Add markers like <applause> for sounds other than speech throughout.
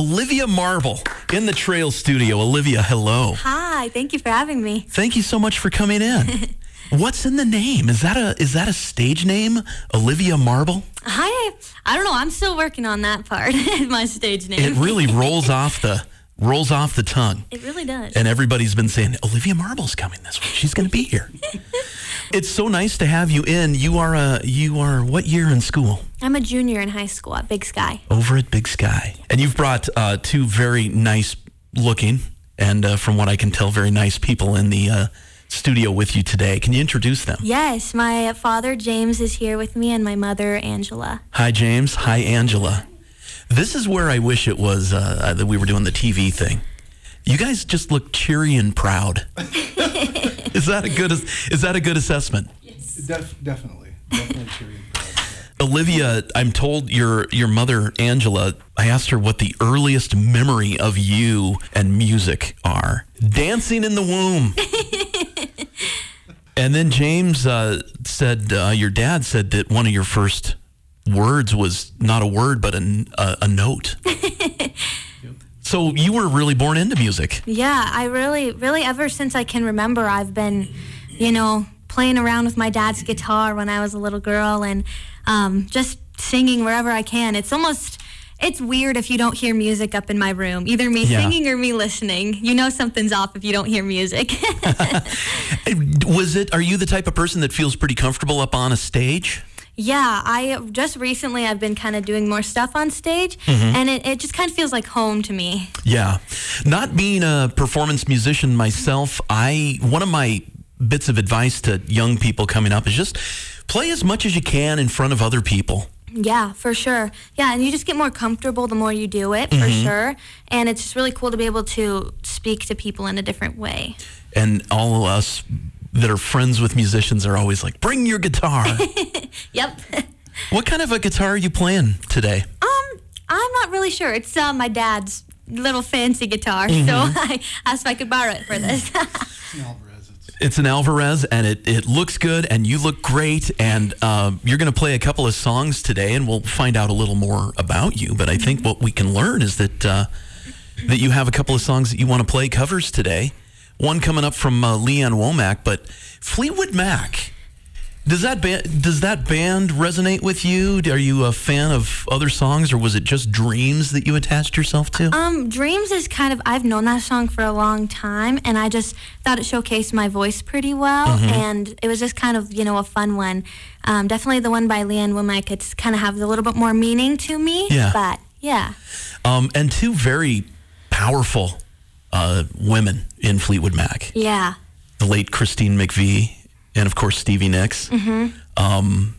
Olivia Marble in the Trail Studio. Olivia, hello. Hi, thank you for having me. Thank you so much for coming in. <laughs> What's in the name? Is that a is that a stage name? Olivia Marble? Hi, I don't know. I'm still working on that part. <laughs> My stage name. It really rolls off the rolls off the tongue. It really does. And everybody's been saying Olivia Marble's coming this week. She's going to be here. <laughs> it's so nice to have you in. You are a you are what year in school? I'm a junior in high school at Big Sky. Over at Big Sky, and you've brought uh, two very nice looking and, uh, from what I can tell, very nice people in the. Uh, studio with you today. Can you introduce them? Yes, my father James is here with me and my mother Angela. Hi, James. Hi, Angela. This is where I wish it was uh, that we were doing the TV thing. You guys just look cheery and proud. <laughs> is that a good is that a good assessment? Yes. Def, definitely. Definitely cheery and proud. Olivia, I'm told your your mother Angela. I asked her what the earliest memory of you and music are. Dancing in the womb. <laughs> and then James uh, said, uh, your dad said that one of your first words was not a word but a, a, a note. <laughs> So you were really born into music. Yeah, I really, really, ever since I can remember, I've been, you know, playing around with my dad's guitar when I was a little girl and um, just singing wherever I can. It's almost, it's weird if you don't hear music up in my room, either me Yeah. singing or me listening. You know something's off if you don't hear music. <laughs> <laughs> Was it? Are you the type of person that feels pretty comfortable up on a stage? Yeah, I just recently I've been kind of doing more stuff on stage, mm-hmm. and it, it just kind of feels like home to me. Yeah. Not being a performance musician myself, I one of my bits of advice to young people coming up is just play as much as you can in front of other people. Yeah, for sure. Yeah, and you just get more comfortable the more you do it, for mm-hmm. sure. And it's just really cool to be able to speak to people in a different way. And all of us that are friends with musicians are always like, "Bring your guitar." <laughs> Yep. <laughs> what kind of a guitar are you playing today? um, I'm not really sure. It's uh, my dad's little fancy guitar, so <laughs> I asked if I could borrow it for this. It's an Alvarez. It's, It's an Alvarez, and it, it looks good, and you look great. And uh, you're going to play a couple of songs today, and we'll find out a little more about you. But I think what we can learn is that uh, that you have a couple of songs that you want to play covers today. One coming up from uh, Lee Ann Womack, but Fleetwood Mac. Does that band does that band resonate with you? Are you a fan of other songs, or was it just Dreams that you attached yourself to? um, Dreams is kind of I've known that song for a long time, and I just thought it showcased my voice pretty well, and it was just kind of you know a fun one. Um, definitely the one by Lee Ann Womack. It's kind of have a little bit more meaning to me. Yeah. But yeah. Um, and two very powerful uh, women in Fleetwood Mac. Yeah. the late Christine McVie, and of course Stevie Nicks. Um,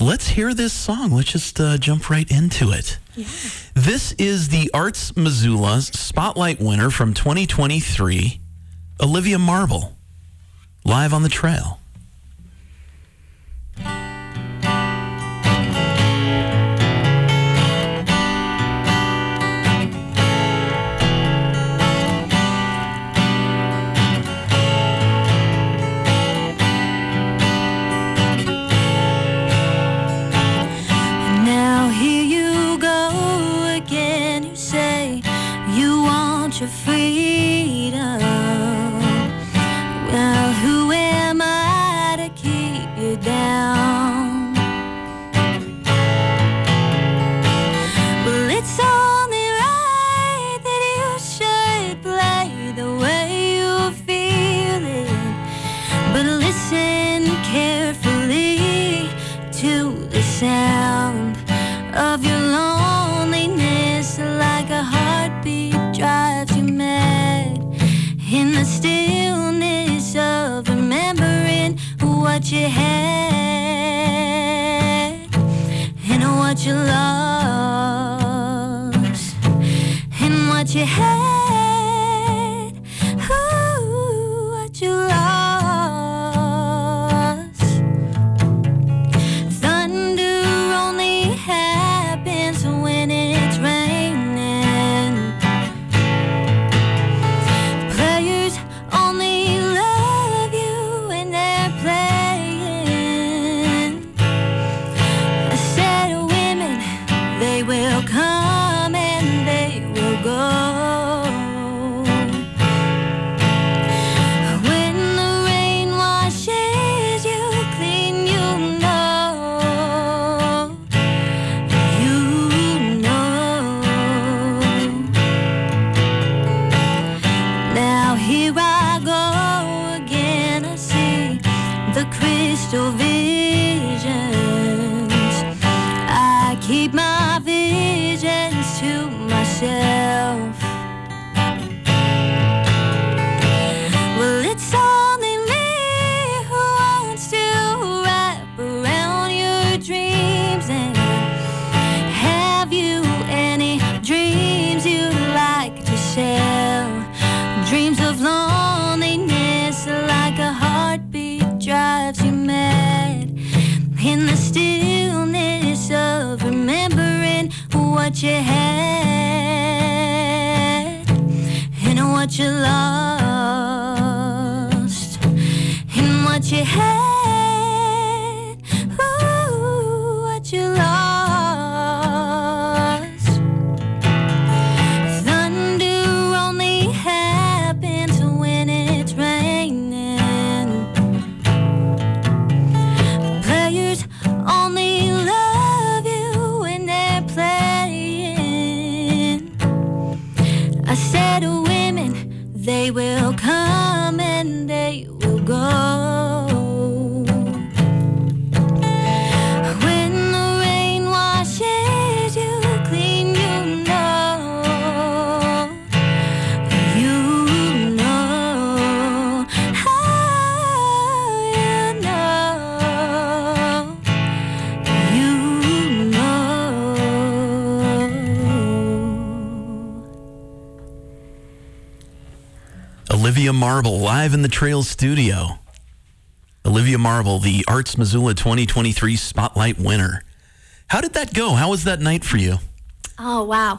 let's hear this song. Let's just uh, jump right into it. Yeah. This is the Arts Missoula Spotlight winner from 2023, Olivia Marble, live on the trail. What you had and what you lost and what you had, Olivia Marble live in the Trail studio. Olivia Marble, the Arts Missoula 2023 Spotlight winner. How did that go? How was that night for you? Oh, wow.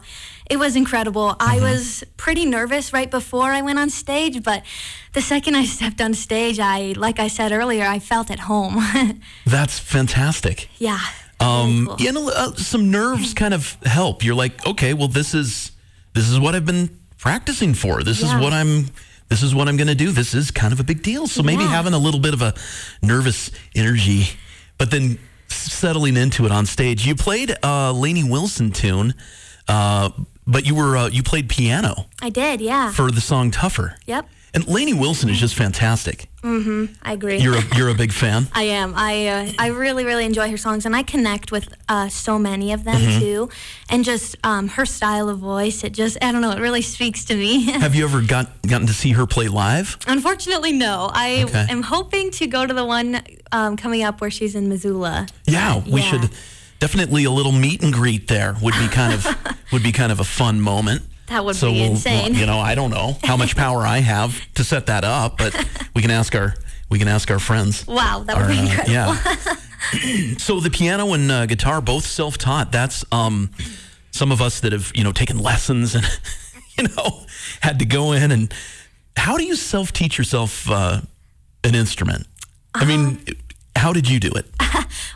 It was incredible. I was pretty nervous right before I went on stage, but the second I <laughs> stepped on stage, I, like I said earlier, I felt at home. <laughs> That's fantastic. yeah. Um, cool. you know, uh, some nerves kind of help. You're like, okay, well, this is this is what I've been practicing for. This is what I'm. This is what I'm going to do. This is kind of a big deal. So maybe Yeah. having a little bit of a nervous energy, but then settling into it on stage. You played a Lainey Wilson tune, uh, but you were uh, you played piano I did, yeah. for the song "Tougher." yep. And Lainey Wilson is just fantastic. I agree. You're a, you're a big fan. <laughs> I am. I uh, I really really enjoy her songs, and I connect with uh, so many of them Mm-hmm. too. And just um, her style of voice, it just I don't know, it really speaks to me. <laughs> Have you ever got gotten to see her play live? Unfortunately, no. I Okay. am hoping to go to the one um, coming up where she's in Missoula. Yeah, we Yeah. should definitely a little meet and greet there would be kind of <laughs> would be kind of a fun moment. That would so be we'll- insane. you know, I don't know how much <laughs> power I have to set that up, but we can ask our we can ask our friends. Wow, that would Our, be uh, incredible. yeah. <laughs> so the piano and uh, guitar both self-taught. That's um, some of us that have you know taken lessons and <laughs> you know had to go in and how do you self-teach yourself uh, an instrument? I mean, Um, how did you do it?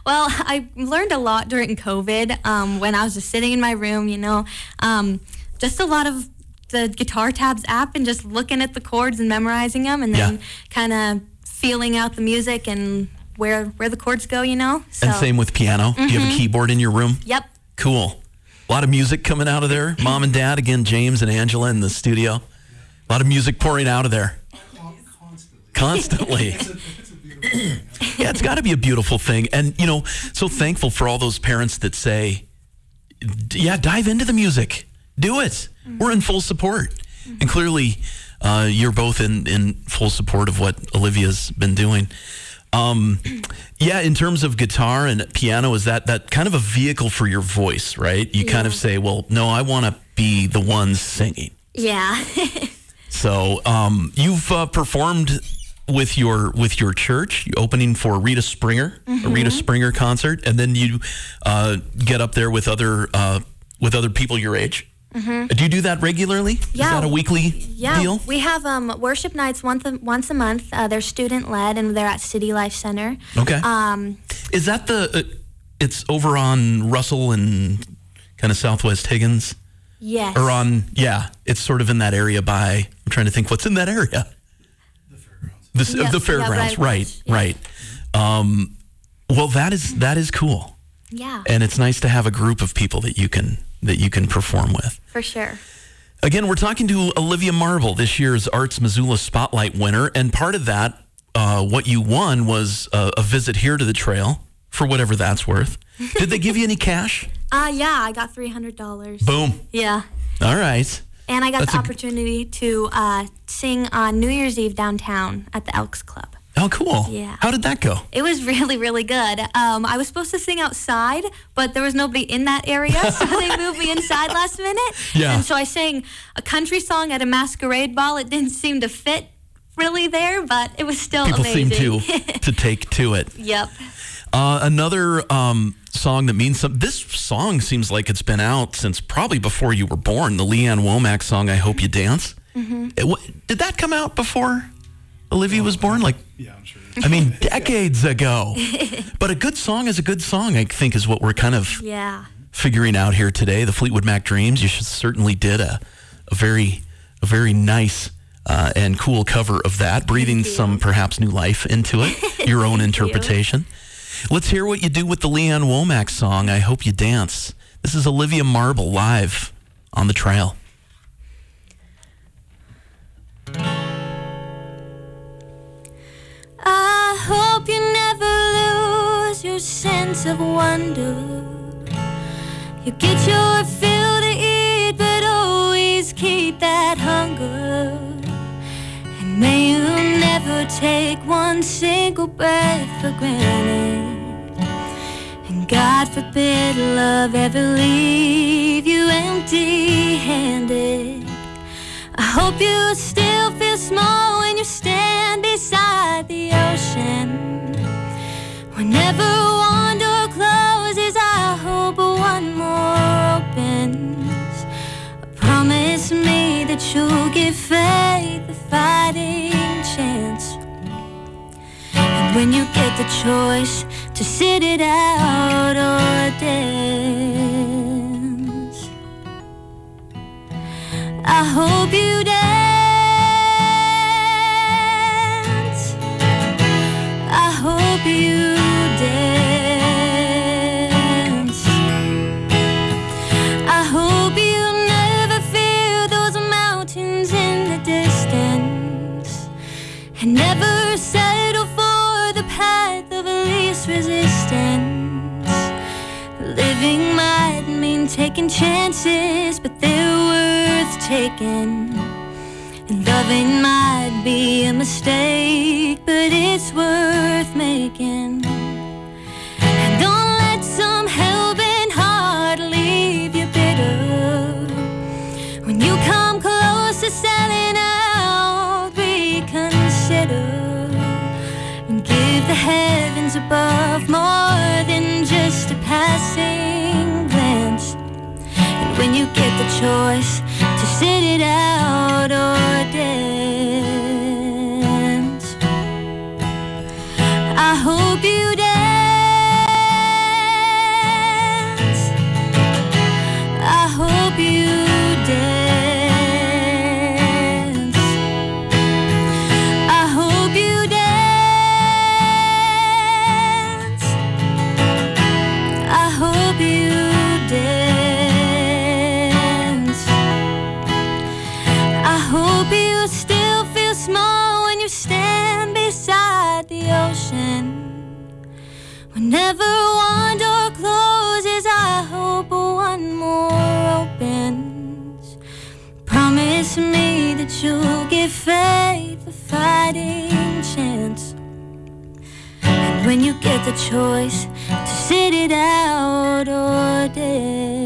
Well, I learned a lot during COVID um, when I was just sitting in my room, you know, um, just a lot of the Guitar Tabs app and just looking at the chords and memorizing them and then Yeah. kind of feeling out the music and where where the chords go, you know. So, And same with piano. Do you have a mm-hmm. keyboard in your room? Yep. Cool. A lot of music coming out of there. Mom and dad, again, James and Angela in the studio. A lot of music pouring out of there Constantly. constantly. It's a, it's a beautiful thing. yeah, it's got to be a beautiful thing. And, you know, so thankful for all those parents that say, yeah, dive into the music. Do it. We're in full support. And clearly, uh, you're both in, in full support of what Olivia's been doing. Um, yeah, in terms of guitar and piano, is that that kind of a vehicle for your voice, right? You kind of say, well, no, I want to be the one singing. Yeah. <laughs> So um, you've uh, performed with your with your church, you opening for Rita Springer, a Rita Springer concert, and then you uh, get up there with other uh, with other people your age. Do you do that regularly? Is that a weekly Yeah, deal? we have um, worship nights once a, once a month. Uh, they're student led, and they're at City Life Center. Okay. Um, Is that the? Uh, it's over on Russell and kind of Southwest Higgins, yes. or on yeah. It's sort of in that area by. I'm trying to think what's in that area. The fairgrounds. The, Yeah, the fairgrounds, right, right, yeah. right. Um, well, that is that is cool. yeah, and it's nice to have a group of people that you can that you can perform with. for sure. Again, we're talking to Olivia Marble, this year's Arts Missoula Spotlight winner, and part of that, uh, what you won was a, a visit here to the trail for whatever that's worth. <laughs> Did they give you any cash? Uh, yeah, I got three hundred dollars. Boom. Yeah. All right. And I got That's the a opportunity to uh, sing on New Year's Eve downtown at the Elks Club. Oh, cool. Yeah. How did that go? It was <laughs> really, really good. Um, I was supposed to sing outside, but there was nobody in that area, so <laughs> they moved me inside last minute. Yeah. And so I sang a country song at a masquerade ball. It didn't seem to fit really there, but it was still People amazing. seem to <laughs> to take to it. yep. Uh, another um, song that means something. This song seems like it's been out since probably before you were born. The Lee Ann Womack song, "I Hope You Dance." Mm-hmm. It wa- did that come out before Olivia was born? Like, Yeah, I'm sure. I mean, <laughs> decades ago. <laughs> But a good song is a good song. I think is what we're kind of Yeah. figuring out here today. The Fleetwood Mac Dreams. You should certainly did a, a very, a very nice uh, and cool cover of that, breathing some perhaps new life into it. <laughs> Your own interpretation. Let's hear what you do with the Lee Ann Womack song. I hope you dance. This is Olivia Marble live on the trail. Your sense of wonder. You get your fill to eat, but always keep that hunger. And may you never take one single breath for granted. And God forbid love ever leave you empty handed. I hope you still feel small Whenever one door closes, I hope one more opens. Promise me that you'll give faith a fighting chance. And when you get the choice to sit it out or dance. I hope you dance. Taking chances, but they're worth taking. And loving might be a mistake, the choice to sit it out you'll give faith a fighting chance. And when you get the choice to sit it out or dance,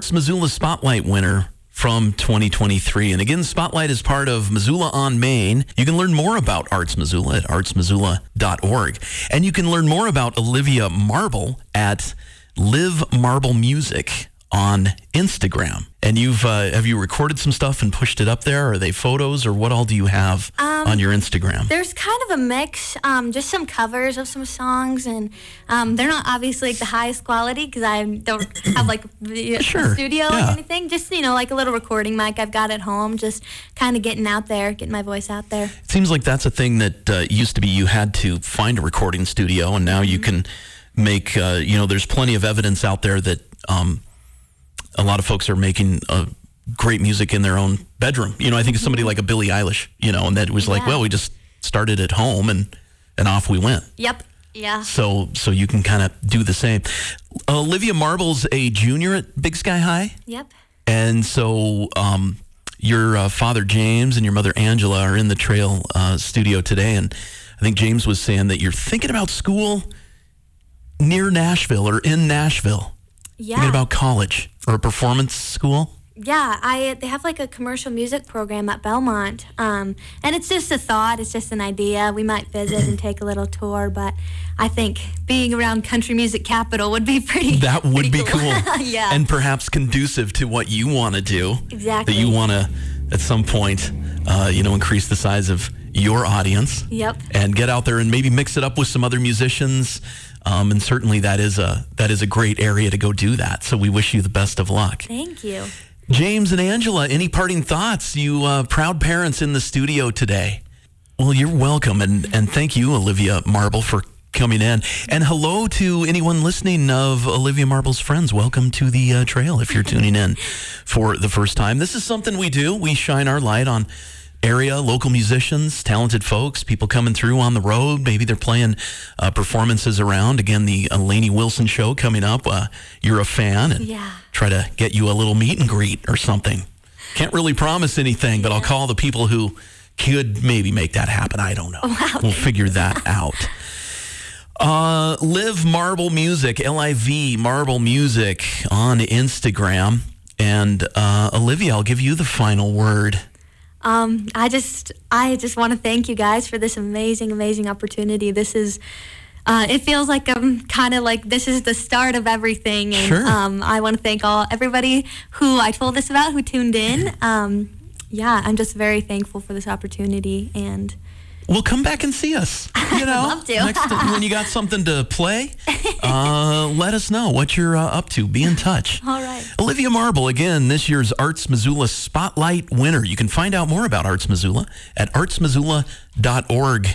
Arts Missoula Spotlight winner from 2023. And again, Spotlight is part of Missoula on Main. You can learn more about Arts Missoula at artsmissoula.org. And you can learn more about Olivia Marble at Liv Marble Music on Instagram. And you've uh, have you recorded some stuff and pushed it up there? Are they photos or what all do you have on your Instagram? There's kind of a mix, um, just some covers of some songs, and um, they're not obviously like the highest quality because I don't have like the <clears throat> a Sure, studio yeah. or anything. Just you know, like a little recording mic I've got at home, just kind of getting out there, getting my voice out there. It seems like that's a thing that uh, used to be you had to find a recording studio, and now you can make. Uh, you know, there's plenty of evidence out there that um, a lot of folks are making uh, great music in their own bedroom. You know, I think of somebody like a Billie Eilish. You know, and that was like, well, we just started at home and and off we went. Yep. Yeah. So so you can kind of do the same. Olivia Marble's a junior at Big Sky High. Yep. And so um, your uh, father James and your mother Angela are in the trail uh, studio today, and I think James was saying that you're thinking about school near Nashville or in Nashville, Yeah. thinking about college or a performance school. Yeah, I they have like a commercial music program at Belmont, um, and it's just a thought. It's just an idea. We might visit and take a little tour, but I think being around country music capital would be pretty. <laughs> That would pretty be cool, <laughs> yeah. and perhaps conducive to what you want to do. Exactly. That you want to, at some point, uh, you know, increase the size of your audience. Yep. and get out there and maybe mix it up with some other musicians. Um, and certainly that is a that is a great area to go do that. So we wish you the best of luck. Thank you. James and Angela, any parting thoughts? You uh, proud parents in the studio today. Well, you're welcome, and and thank you, Olivia Marble, for coming in. And hello to anyone listening of Olivia Marble's friends. Welcome to the uh, trail if you're tuning in for the first time. This is something we do. We shine our light on area, local musicians, talented folks, people coming through on the road. Maybe they're playing uh, performances around. Again, the uh, Lainey Wilson show coming up. Uh, you're a fan, and Yeah. try to get you a little meet and greet or something. Can't really promise anything, but I'll call the people who could maybe make that happen. I don't know. We'll figure that <laughs> out. Uh, Liv Marble Music, L I V Marble Music on Instagram. And uh, Olivia, I'll give you the final word. Um, I just I just want to thank you guys for this amazing, amazing opportunity. This is. Uh, it feels like I'm kind of like this is the start of everything, and Sure. um, I want to thank all everybody who I told this about, who tuned in. <laughs> Um, yeah, I'm just very thankful for this opportunity, and Well, come back and see us. <laughs> You know, love to. next time when you got <laughs> something to play, uh, let us know what you're uh, up to. Be in touch. <laughs> all right. Olivia Marble, again, this year's Arts Missoula Spotlight winner. You can find out more about Arts Missoula at artsmissoula.org.